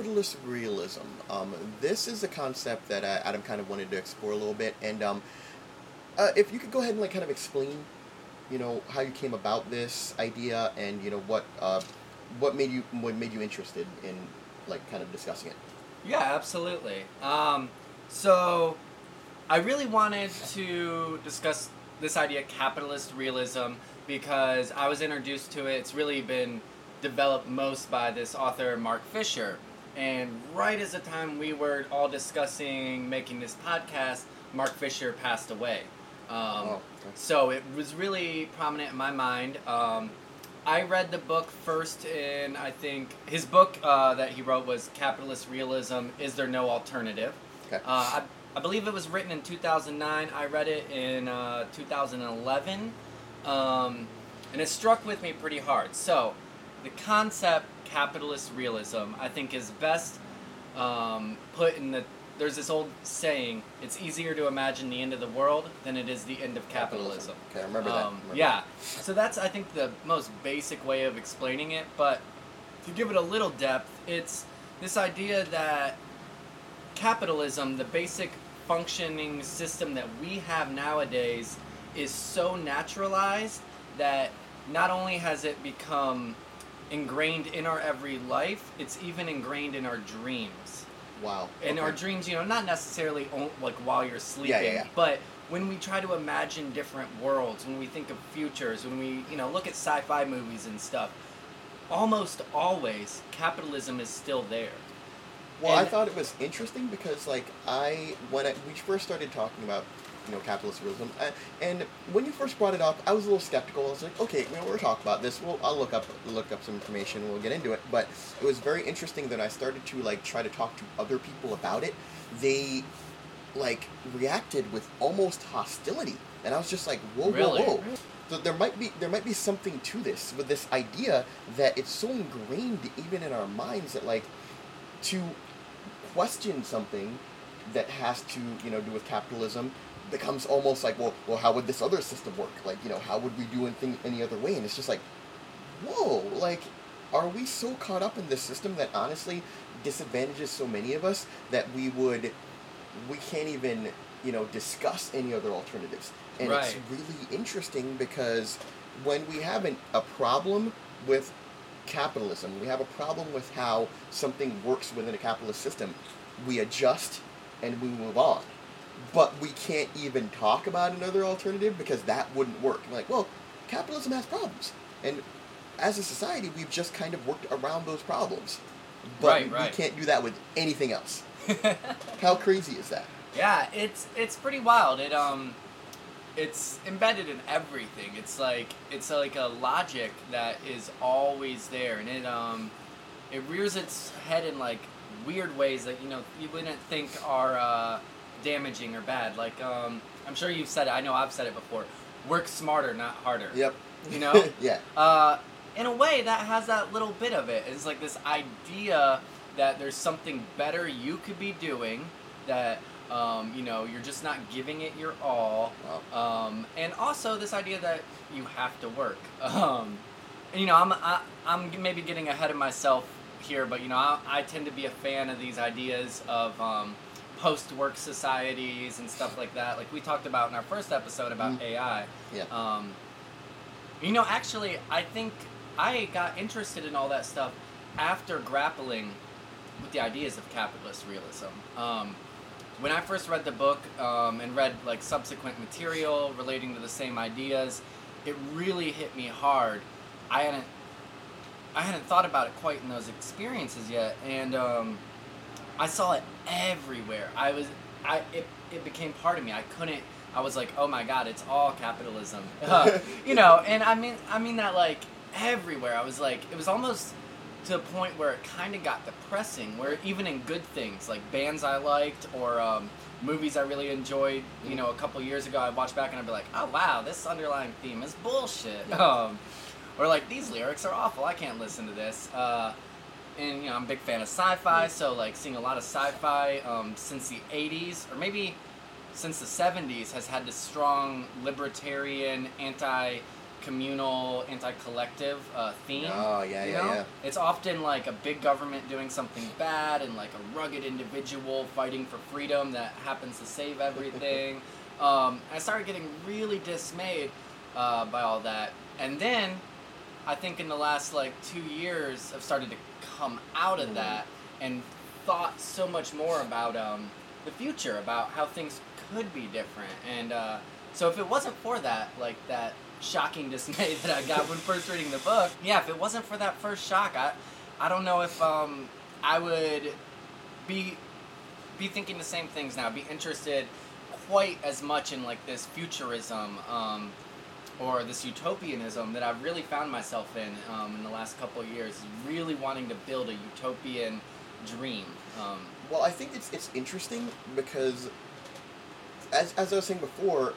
Capitalist realism. Um, this is a concept that uh, Adam kind of wanted to explore a little bit, and um, uh, if you could go ahead and like kind of explain, you know, how you came about this idea, and you know what uh, what made you what made you interested in like kind of discussing it. Yeah, absolutely. Um, so, I really wanted to discuss this idea, capitalist realism, because I was introduced to it. It's really been developed most by this author, Mark Fisher. And right as the time we were all discussing making this podcast, Mark Fisher passed away. Um, Oh, okay. So it was really prominent in my mind. Um, I read the book first in, I think, his book uh, that he wrote was Capitalist Realism Is There No Alternative? Okay. Uh, I, I believe it was written in 2009. I read it in uh, 2011. Um, and it struck with me pretty hard. So, the concept capitalist realism, I think, is best um, put in the. There's this old saying: "It's easier to imagine the end of the world than it is the end of capitalism." Okay, I remember that. Um, Remember yeah. So that's I think the most basic way of explaining it. But to give it a little depth, it's this idea that capitalism, the basic functioning system that we have nowadays, is so naturalized that not only has it become ingrained in our every life, it's even ingrained in our dreams. Wow. In okay. our dreams, you know, not necessarily like while you're sleeping, yeah, yeah. but when we try to imagine different worlds, when we think of futures, when we, you know, look at sci-fi movies and stuff, almost always capitalism is still there. Well, I thought it was interesting because, like, I when I, we first started talking about, you know, capitalist realism, uh, and when you first brought it up, I was a little skeptical. I was like, okay, you know, we're talking about this. Well, I'll look up look up some information. We'll get into it. But it was very interesting that I started to like try to talk to other people about it. They like reacted with almost hostility, and I was just like, whoa, Really? whoa, whoa. So there might be there might be something to this with this idea that it's so ingrained even in our minds that like to question something that has to you know do with capitalism becomes almost like well well how would this other system work? Like you know how would we do anything any other way? And it's just like whoa like are we so caught up in this system that honestly disadvantages so many of us that we would we can't even you know discuss any other alternatives? And it's really interesting because when we have an, a problem with capitalism we have a problem with how something works within a capitalist system we adjust and we move on but we can't even talk about another alternative because that wouldn't work. Like well capitalism has problems. And as a society we've just kind of worked around those problems. But Right, we can't do that with anything else. How crazy is that? Yeah, it's it's pretty wild. It um, it's embedded in everything. It's like it's like a logic that is always there, and it um, it rears its head in like weird ways. That you know you wouldn't think are uh, damaging or bad. Like um, I'm sure you've said it. I know I've said it before. Work smarter, not harder. yep You know. yeah uh, in a way, that has that little bit of it. It's like this idea that there's something better you could be doing that um, you know you're just not giving it your all, Wow. um, and also this idea that you have to work. Um, and, you know, I'm I, I'm maybe getting ahead of myself here, but you know, I, I tend to be a fan of these ideas of um, post-work societies and stuff like that. Like we talked about in our first episode about Mhm. AI. yeah Um, you know, actually, I think I got interested in all that stuff after grappling with the ideas of capitalist realism. Um, when I first read the book um, and read like subsequent material relating to the same ideas, it really hit me hard. I hadn't, I hadn't thought about it quite in those experiences yet, and um, I saw it everywhere. I was, I it, it became part of me. I couldn't. I was like, oh my god, it's all capitalism, Uh, you know. And I mean, I mean that like everywhere. I was like, it was almost to a point where it kind of got depressing. Where even in good things like bands I liked or um, movies I really enjoyed, you know, a couple years ago, I'd watch back and I'd be like, oh wow, this underlying theme is bullshit. Um, or like these lyrics are awful. I can't listen to this. Uh, and you know, I'm a big fan of sci-fi, so like seeing a lot of sci-fi um, since the '80s, or maybe since the '70s, has had this strong libertarian, anti communal, anti-collective uh, theme. Oh yeah, you yeah, know? yeah. It's often like a big government doing something bad and like a rugged individual fighting for freedom that happens to save everything. um, I started getting really dismayed uh, by all that. And then I think in the last like two years, I've started to come out of Mhm. that and thought so much more about um, the future, about how things could be different. And uh, so if it wasn't for that, like that shocking dismay that I got when first reading the book, yeah, if it wasn't for that first shock, I, I don't know if um, I would be be thinking the same things now, be interested quite as much in like this futurism um, or this utopianism that I've really found myself in um, in the last couple of years, is really wanting to build a utopian dream. Um, Well, I think it's it's interesting because, as as I was saying before,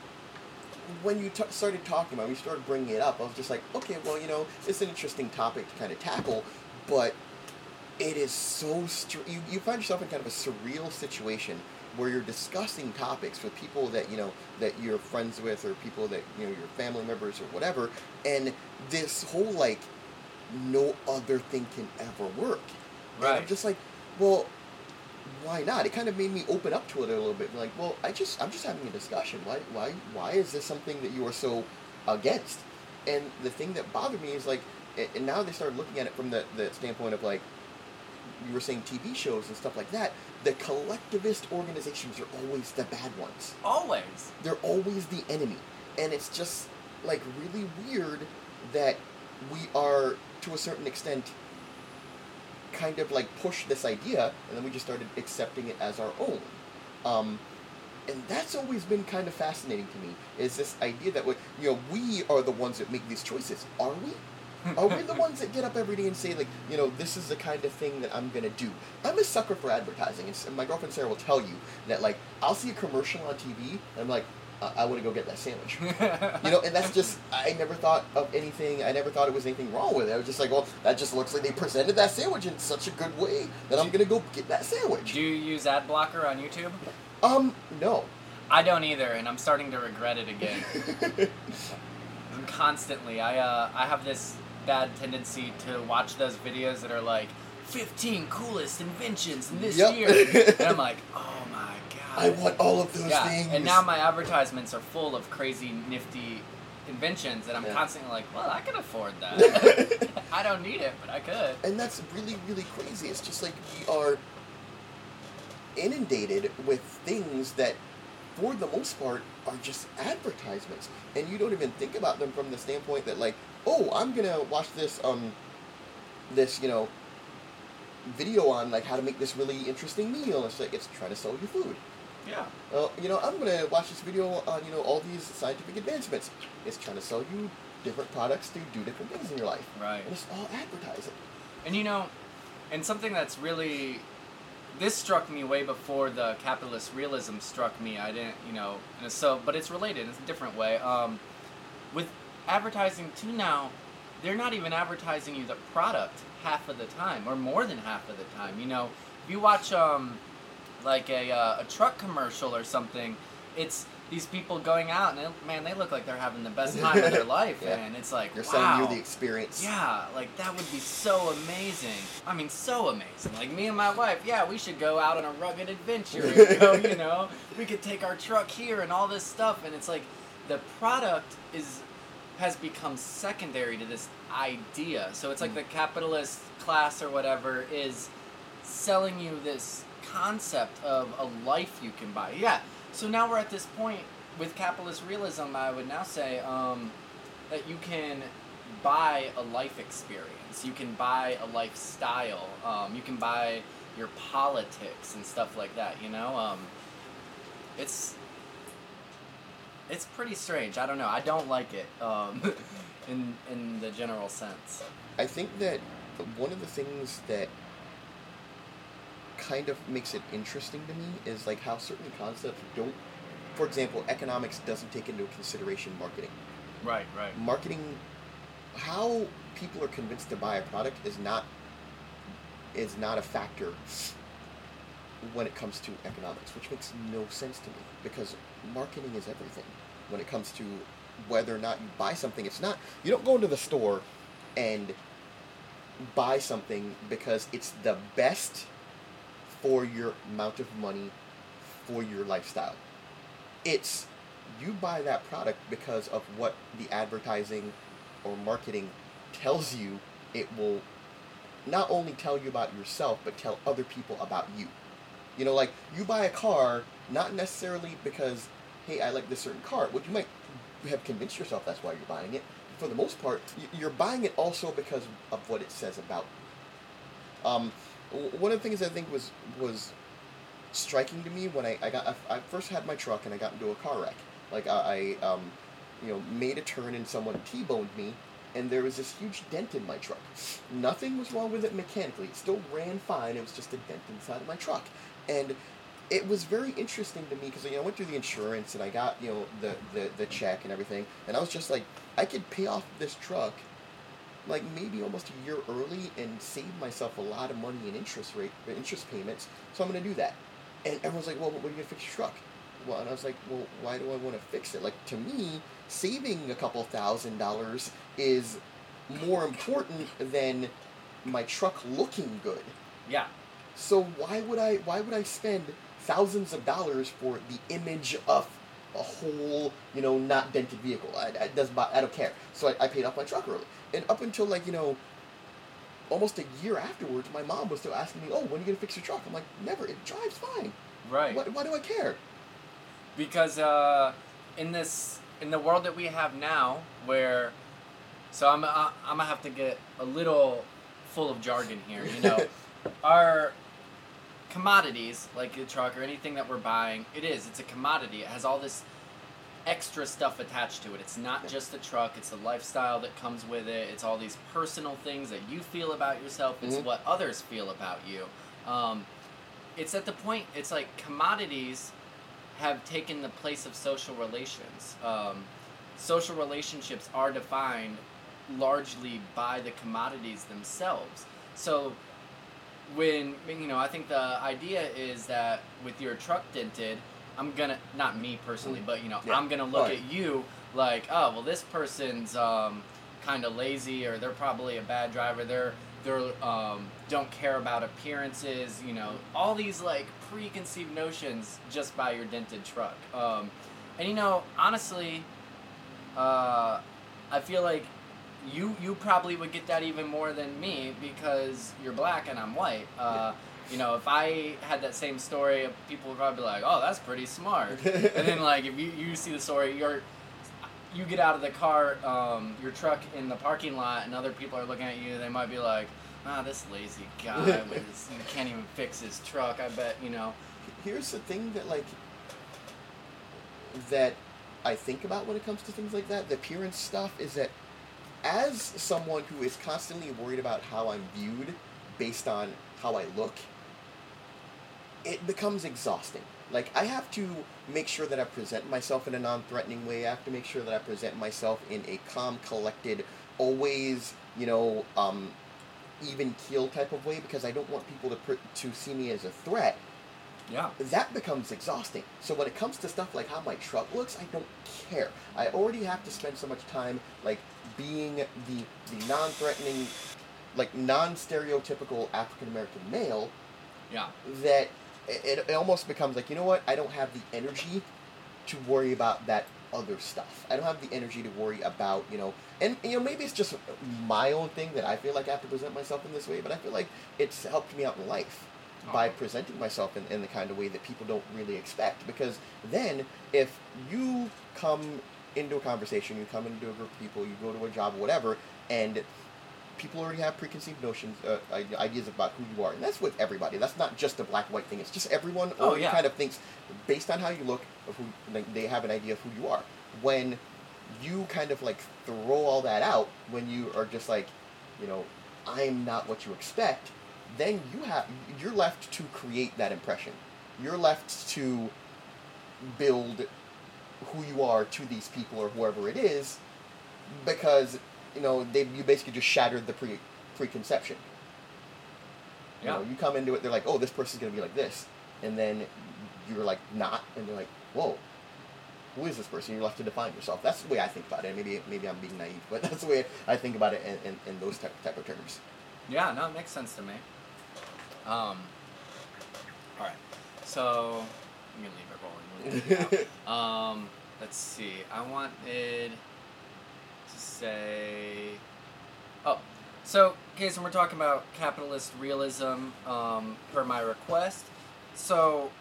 when you t- started talking about, it, you started bringing it up. I was just like, okay, well, you know, it's an interesting topic to kind of tackle, but it is so str- you you find yourself in kind of a surreal situation where you're discussing topics with people that you know that you're friends with or people that you know your family members or whatever, and this whole like no other thing can ever work. And I'm Right. just like, well, why not? It kind of made me open up to it a little bit. Like, well, I just I'm just having a discussion. Why why why is this something that you are so against? And the thing that bothered me is like, and now they started looking at it from the the standpoint of like, you were saying TV shows and stuff like that. The collectivist organizations are always the bad ones. always. They're always the enemy, and it's just like really weird that we are to a certain extent kind of like push this idea and then we just started accepting it as our own um, and that's always been kind of fascinating to me is this idea that we, you know we are the ones that make these choices are we are we the ones that get up every day and say like you know this is the kind of thing that i'm gonna do i'm a sucker for advertising and my girlfriend sarah will tell you that like i'll see a commercial on tv and i'm like i want to go get that sandwich you know, and that's just I never thought of anything. I never thought it was anything wrong with it. I was just like, well, that just looks like they presented that sandwich in such a good way that I'm gonna go get that sandwich. Do you use ad blocker on YouTube? Um, no. I don't either, and I'm starting to regret it again. Constantly, I uh, I have this bad tendency to watch those videos that are like 15 coolest inventions in this Yep. year, and I'm like, oh my god. I want all of those yeah, things. and now my advertisements are full of crazy, nifty inventions, and I'm Yeah. constantly like, well, I can afford that. I don't need it, but I could. and that's really really crazy. It's just like we are inundated with things that, for the most part, are just advertisements, and you don't even think about them from the standpoint that like, oh, I'm gonna watch this um, this you know video on like how to make this really interesting meal. It's like it's trying to sell you food. Yeah. Uh, you know, I'm gonna watch this video on you know all these scientific advancements. It's trying to sell you different products to do different things in your life, Right. and it's all advertising. And you know, and something that's really this struck me way before the capitalist realism struck me. I didn't, you know, and so but it's related. It's a different way. Um, with advertising too now, they're not even advertising you the product half of the time, or more than half of the time. You know, if you watch um, like a uh, a truck commercial or something, it's these people going out and they, man, they look like they're having the best time of their life, Yeah. and it's like They're wow. selling you the experience. Yeah, like that would be so amazing. I mean, so amazing. Like me and my wife, yeah, we should go out on a rugged adventure. And go, you know, we could take our truck here and all this stuff, and it's like the product is has become secondary to this idea. So it's like Mm. the capitalist class or whatever is selling you this concept of a life you can buy. Yeah. So now we're at this point with capitalist realism. I would now say um, that you can buy a life experience. You can buy a lifestyle. Um, you can buy your politics and stuff like that. You know, um, it's it's pretty strange. I don't know. I don't like it um, in in the general sense. I think that one of the things that kind of makes it interesting to me is like how certain concepts don't. For example, economics doesn't take into consideration marketing. Right. Right. Marketing, how people are convinced to buy a product is not is not a factor when it comes to economics, which makes no sense to me because marketing is everything when it comes to whether or not you buy something. It's not you don't go into the store and buy something because it's the best for your amount of money for your lifestyle. It's you buy that product because of what the advertising or marketing tells you it will not only tell you about yourself but tell other people about you. You know, like you buy a car not necessarily because hey, I like this certain car, which you might have convinced yourself that's why you're buying it. For the most part, you're buying it also because of what it says about you. Um, one of the things I think was was striking to me when I, I got I, first had my truck and I got into a car wreck. Like I, I um, you know, made a turn and someone T-boned me, and there was this huge dent in my truck. Nothing was wrong with it mechanically. It still ran fine. It was just a dent inside of my truck, and it was very interesting to me because you know I went through the insurance and I got you know the, the the check and everything, and I was just like I could pay off this truck like maybe almost a year early and save myself a lot of money in interest rate uh, interest payments. So I'm gonna do that. And everyone's like, well, what are you gonna fix your truck? Well, and I was like, well, why do I want to fix it? Like to me, saving a couple thousand dollars is more important than my truck looking good. Yeah. So why would I why would I spend thousands of dollars for the image of a whole, you know, not dented vehicle? I, I, doesn't, I don't care. So I, I paid off my truck early. And up until like, you know, almost a year afterwards, my mom was still asking me, "Oh, when are you gonna fix your truck?" I'm like, "Never. It drives fine. Right. Why, why do I care?" Because uh, in this in the world that we have now, where so I'm uh, I'm gonna have to get a little full of jargon here. You know, our commodities like a truck or anything that we're buying, it is. It's a commodity. It has all this extra stuff attached to it. It's not just the truck, it's the lifestyle that comes with it. It's all these personal things that you feel about yourself. It's Mhm. what others feel about you. Um, it's at the point, it's like commodities have taken the place of social relations. Um, social relationships are defined largely by the commodities themselves. So when you know, I think the idea is that with your truck dented, I'm gonna not me personally, but you know, Yeah. I'm gonna look Right. at you like, oh well, this person's um, kind of lazy, or they're probably a bad driver. They're they're um, don't care about appearances. You know, all these like preconceived notions just by your dented truck. Um, and you know, honestly, uh, I feel like you you probably would get that even more than me because you're black and I'm white. Uh, you know, if I had that same story, people would probably be like, "Oh, that's pretty smart." and then like if you, you see the story, you're you get out of the car, um, your truck in the parking lot, and other people are looking at you. They might be like, "Ah, this lazy guy with his, he can't even fix his truck." I bet you know. Here's the thing that like that I think about when it comes to things like that, the appearance stuff is that as someone who is constantly worried about how I'm viewed based on how I look, it becomes exhausting. Like I have to make sure that I present myself in a non-threatening way. I have to make sure that I present myself in a calm, collected, always, you know, um, even keel type of way because I don't want people to pr- to see me as a threat Yeah. that becomes exhausting. So when it comes to stuff like how my truck looks, I don't care. I already have to spend so much time like being the the non-threatening, like non-stereotypical African American male Yeah. that it, it almost becomes like you know what I don't have the energy to worry about that other stuff. I don't have the energy to worry about you know, and you know maybe it's just my own thing that I feel like I have to present myself in this way, but I feel like it's helped me out in life oh. by Oh. presenting myself in, in the kind of way that people don't really expect. Because then, if you come into a conversation, you come into a group of people, you go to a job, whatever, and people already have preconceived notions, uh, ideas about who you are, and that's with everybody. That's not just a black white thing. It's just everyone Oh, already yeah. kind of thinks based on how you look of who like, they have an idea of who you are. When you kind of like throw all that out, when you are just like, you know, I'm not what you expect, then you have you're left to create that impression. You're left to build who you are to these people or whoever it is, because you know they you basically just shattered the pre preconception. You know, you come into it, they're like, oh, this person's gonna be like this, and then you're like not, and they're like, whoa, who is this person? You're left to define yourself. That's the way I think about it. Maybe maybe I'm being naive, but that's the way I think about it in, in, in those type, type of terms. Yeah, no, it makes sense to me. Um, all right, so I'm gonna leave it rolling. Um, let's see. I wanted to say. Oh, so okay, so we're talking about capitalist realism um, per my request. So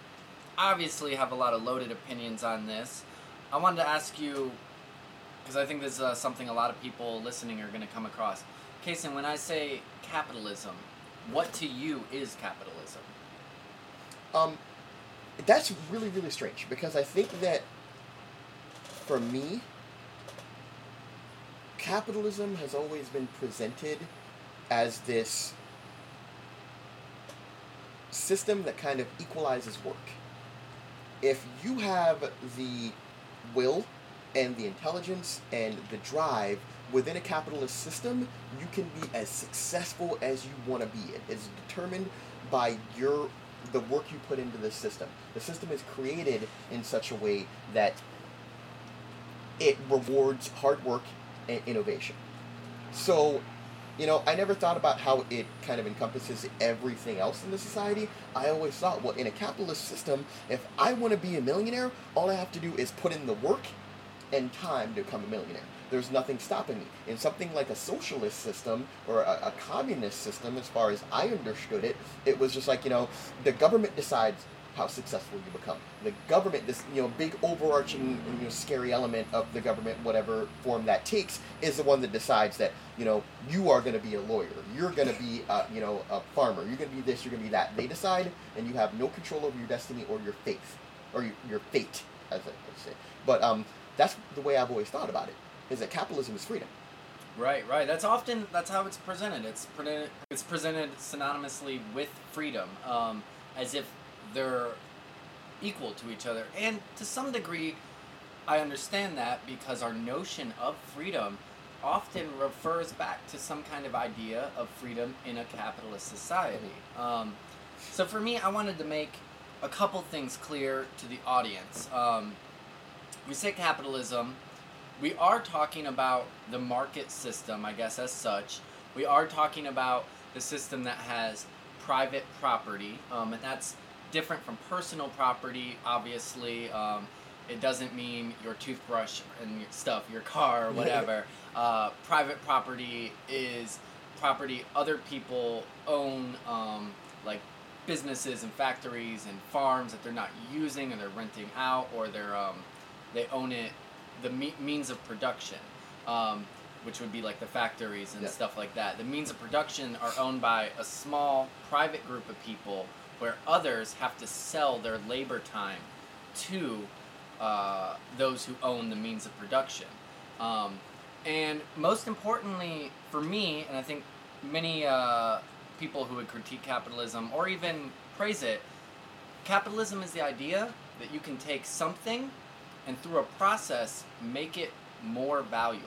obviously have a lot of loaded opinions on this. I wanted to ask you because I think this is uh, something a lot of people listening are going to come across. Kason, when I say capitalism, what to you is capitalism? Um, that's really really strange because I think that for me, capitalism has always been presented as this system that kind of equalizes work. If you have the will and the intelligence and the drive within a capitalist system, you can be as successful as you want to be. It is determined by your the work you put into the system. The system is created in such a way that it rewards hard work and innovation. So, you know, I never thought about how it kind of encompasses everything else in the society. I always thought, well, in a capitalist system, if I want to be a millionaire, all I have to do is put in the work and time to become a millionaire. There's nothing stopping me. In something like a socialist system or a, a communist system, as far as I understood it, it was just like, you know, the government decides how successful you become. The government, this you know big overarching you know, scary element of the government, whatever form that takes, is the one that decides that you know you are going to be a lawyer, you're going to be uh, you know a farmer, you're going to be this, you're going to be that. They decide, and you have no control over your destiny or your faith, or your, your fate, as I say. But um, that's the way I've always thought about it. Is that capitalism is freedom. Right, right. That's often that's how it's presented. It's presented it's presented synonymously with freedom, um, as if they're equal to each other. And to some degree, I understand that because our notion of freedom often refers back to some kind of idea of freedom in a capitalist society. Um, so for me, I wanted to make a couple things clear to the audience. Um, we say capitalism, we are talking about the market system, I guess, as such. We are talking about the system that has private property, um, and that's different from personal property, obviously. Um, it doesn't mean your toothbrush and your stuff, your car, or whatever. uh, private property is property other people own, um, like businesses and factories and farms that they're not using and they're renting out, or they're um, they own it, the me- means of production. Um, which would be like the factories and Yeah. stuff like that. The means of production are owned by a small private group of people where others have to sell their labor time to uh, those who own the means of production. Um, and most importantly, for me, and I think many uh, people who would critique capitalism or even praise it, capitalism is the idea that you can take something and through a process make it more valuable.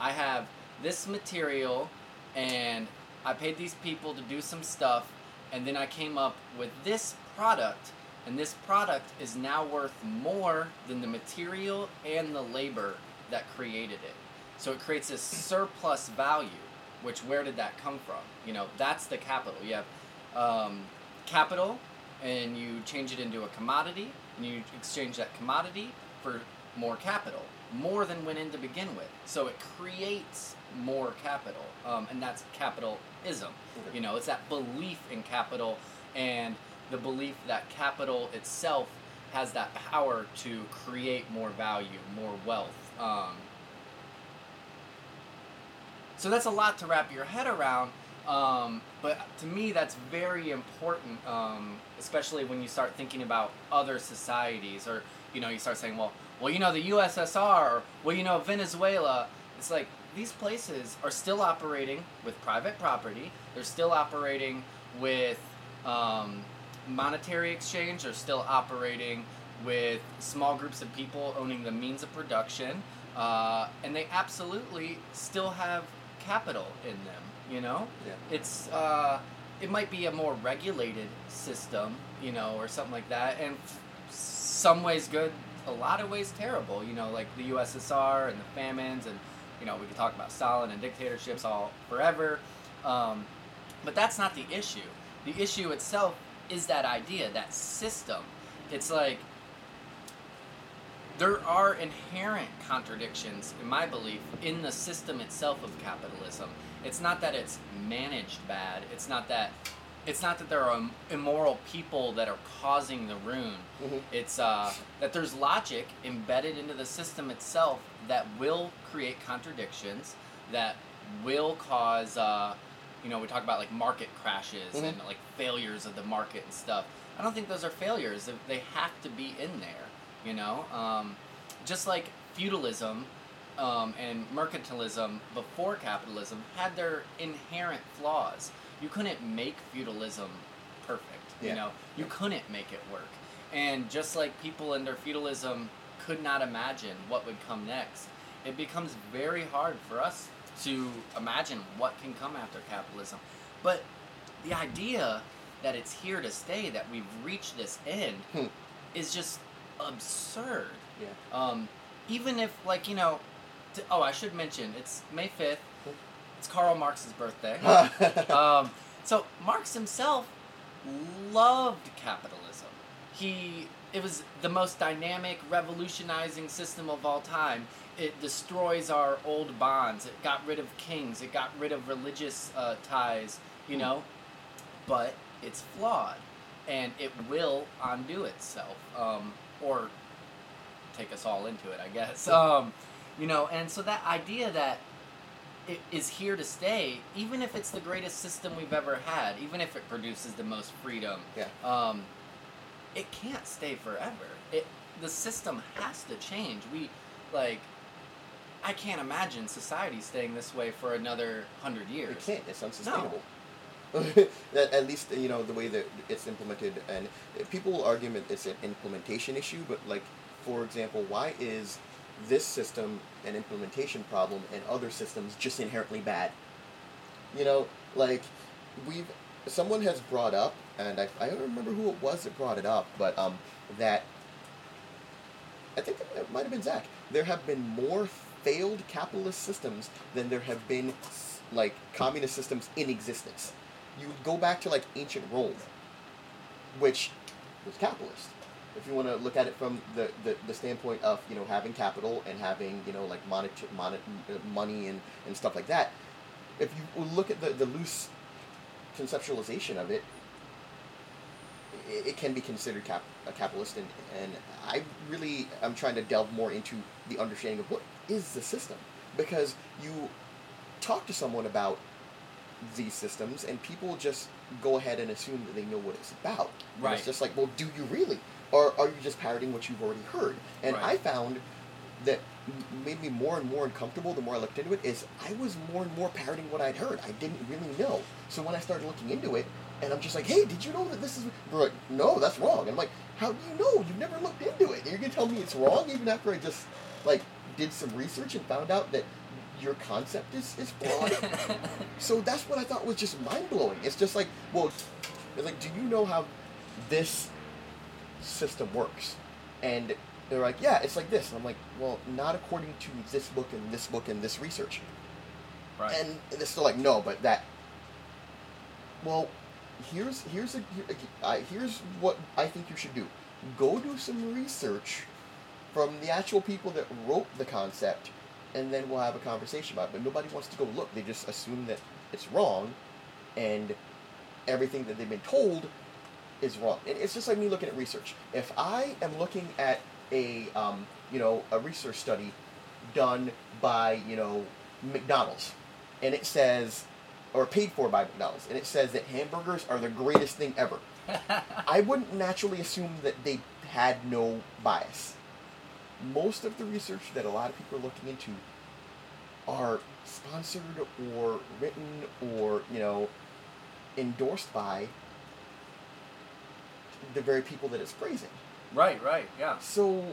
I have this material and I paid these people to do some stuff and then I came up with this product and this product is now worth more than the material and the labor that created it. So it creates this surplus value, which where did that come from? You know, that's the capital. You have um, capital and you change it into a commodity and you exchange that commodity for more capital, more than went in to begin with. So it creates more capital, um, and that's capitalism. You know, it's that belief in capital and the belief that capital itself has that power to create more value, more wealth. Um, so that's a lot to wrap your head around. Um, but to me, that's very important, um, especially when you start thinking about other societies, or you know, you start saying, well, well, you know, the USSR, or well, you know, Venezuela. It's like these places are still operating with private property. They're still operating with um, monetary exchange. They're still operating with small groups of people owning the means of production, uh, and they absolutely still have capital in them. You know, Yeah. it's uh, it might be a more regulated system, you know, or something like that, and some ways good, a lot of ways terrible. You know, like the USSR and the famines, and you know we could talk about Stalin and dictatorships all forever. Um, but that's not the issue. The issue itself is that idea, that system. It's like there are inherent contradictions, in my belief, in the system itself of capitalism. It's not that it's managed bad. It's not that it's not that there are immoral people that are causing the ruin. Mhm. It's uh, that there's logic embedded into the system itself that will create contradictions, that will cause, uh, you know, we talk about like market crashes Mhm. and like failures of the market and stuff. I don't think those are failures. They- They have to be in there, you know? Um, just like feudalism um, and mercantilism before capitalism had their inherent flaws. You couldn't make feudalism perfect. You know, you couldn't make it work. And just like people in their feudalism could not imagine what would come next, it becomes very hard for us to imagine what can come after capitalism. But the idea that it's here to stay, that we've reached this end, Hmm. is just absurd. Yeah. Um, even if, like, you know, t- oh, I should mention, it's May 5th. It's Karl Marx's birthday. um, so Marx himself loved capitalism. He it was the most dynamic, revolutionizing system of all time. It destroys our old bonds. It got rid of kings. It got rid of religious uh, ties. You know, but it's flawed, and it will undo itself, um, or take us all into it, I guess. Um, you know, and so that idea that is here to stay, even if it's the greatest system we've ever had, even if it produces the most freedom, Yeah. um, it can't stay forever. It the system has to change. We like. I can't imagine society staying this way for another hundred years. It can't. It's unsustainable. at, at least you know the way that it's implemented, and people will argue that it's an implementation issue. But like, for example, why is this system an implementation problem and other systems just inherently bad? You know, like we've someone has brought up, and I, I don't remember who it was that brought it up, but um, that I think it might have been Zach. There have been more failed capitalist systems than there have been like communist systems in existence. You go back to like ancient Rome, which was capitalist. If you want to look at it from the, the, the standpoint of you know having capital and having you know like monet, monet, money and, and stuff like that, if you look at the, the loose conceptualization of it, it, it can be considered cap, a capitalist, and, and I really am trying to delve more into the understanding of what is the system, because you talk to someone about these systems, and people just go ahead and assume that they know what it's about. And it's just like, well, do you really, or are you just parroting what you've already heard? And Right. I found that made me more and more uncomfortable the more I looked into it is I was more and more parroting what I'd heard. I didn't really know. So when I started looking into it, and I'm just like, hey, did you know that this is? They're like, no, that's wrong. And I'm like, how do you know? You've never looked into it. And you're gonna tell me it's wrong even after I just like did some research and found out that your concept is is flawed. so that's what I thought was just mind blowing. It's just like, well, like, do you know how this system works? And they're like, yeah, it's like this. And I'm like, well, not according to this book and this book and this research. right. And they're still like, no, but that. Well, here's here's a here's what I think you should do. Go do some research from the actual people that wrote the concept, and then we'll have a conversation about it. But nobody wants to go look. They just assume that it's wrong, and everything that they've been told is wrong. And it's just like me looking at research. If I am looking at a um, you know a research study done by you know McDonald's, and it says, or paid for by McDonald's, and it says that hamburgers are the greatest thing ever. I wouldn't naturally assume that they had no bias. Most of the research that a lot of people are looking into are sponsored or written or you know endorsed by the very people that it's praising. right, right, yeah. So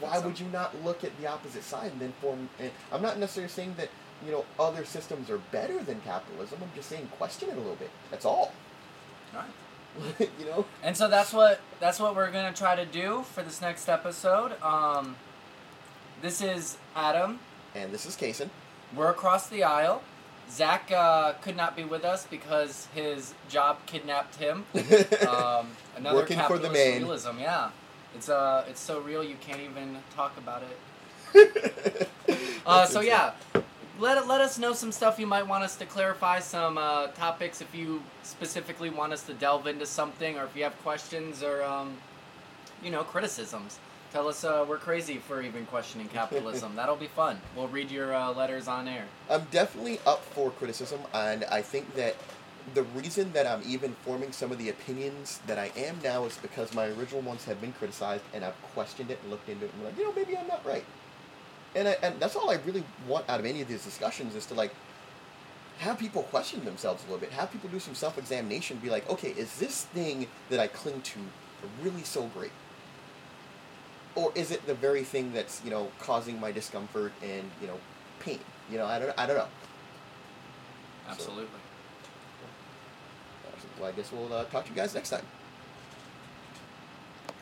why them. would you not look at the opposite side and then form? And I'm not necessarily saying that you know other systems are better than capitalism. I'm just saying question it a little bit. That's all. Right. you know. And so that's what that's what we're gonna try to do for this next episode. Um, this is Adam. And this is Kason. We're across the aisle. Zach uh, could not be with us because his job kidnapped him. Um, another Working for the man. realism, yeah. It's uh, it's so real you can't even talk about it. Uh, so yeah, let let us know some stuff you might want us to clarify, some uh, topics if you specifically want us to delve into something, or if you have questions or um, you know criticisms. Tell us uh, we're crazy for even questioning capitalism. That'll be fun. We'll read your uh, letters on air. I'm definitely up for criticism, and I think that the reason that I'm even forming some of the opinions that I am now is because my original ones have been criticized, and I've questioned it and looked into it, and like, you know, maybe I'm not right. And I, and that's all I really want out of any of these discussions is to like have people question themselves a little bit, have people do some self-examination, be like, okay, is this thing that I cling to really so great? Or is it the very thing that's you know causing my discomfort and you know pain? You know, I don't, I don't know. Absolutely. Well, I guess we'll uh, talk to you guys next time.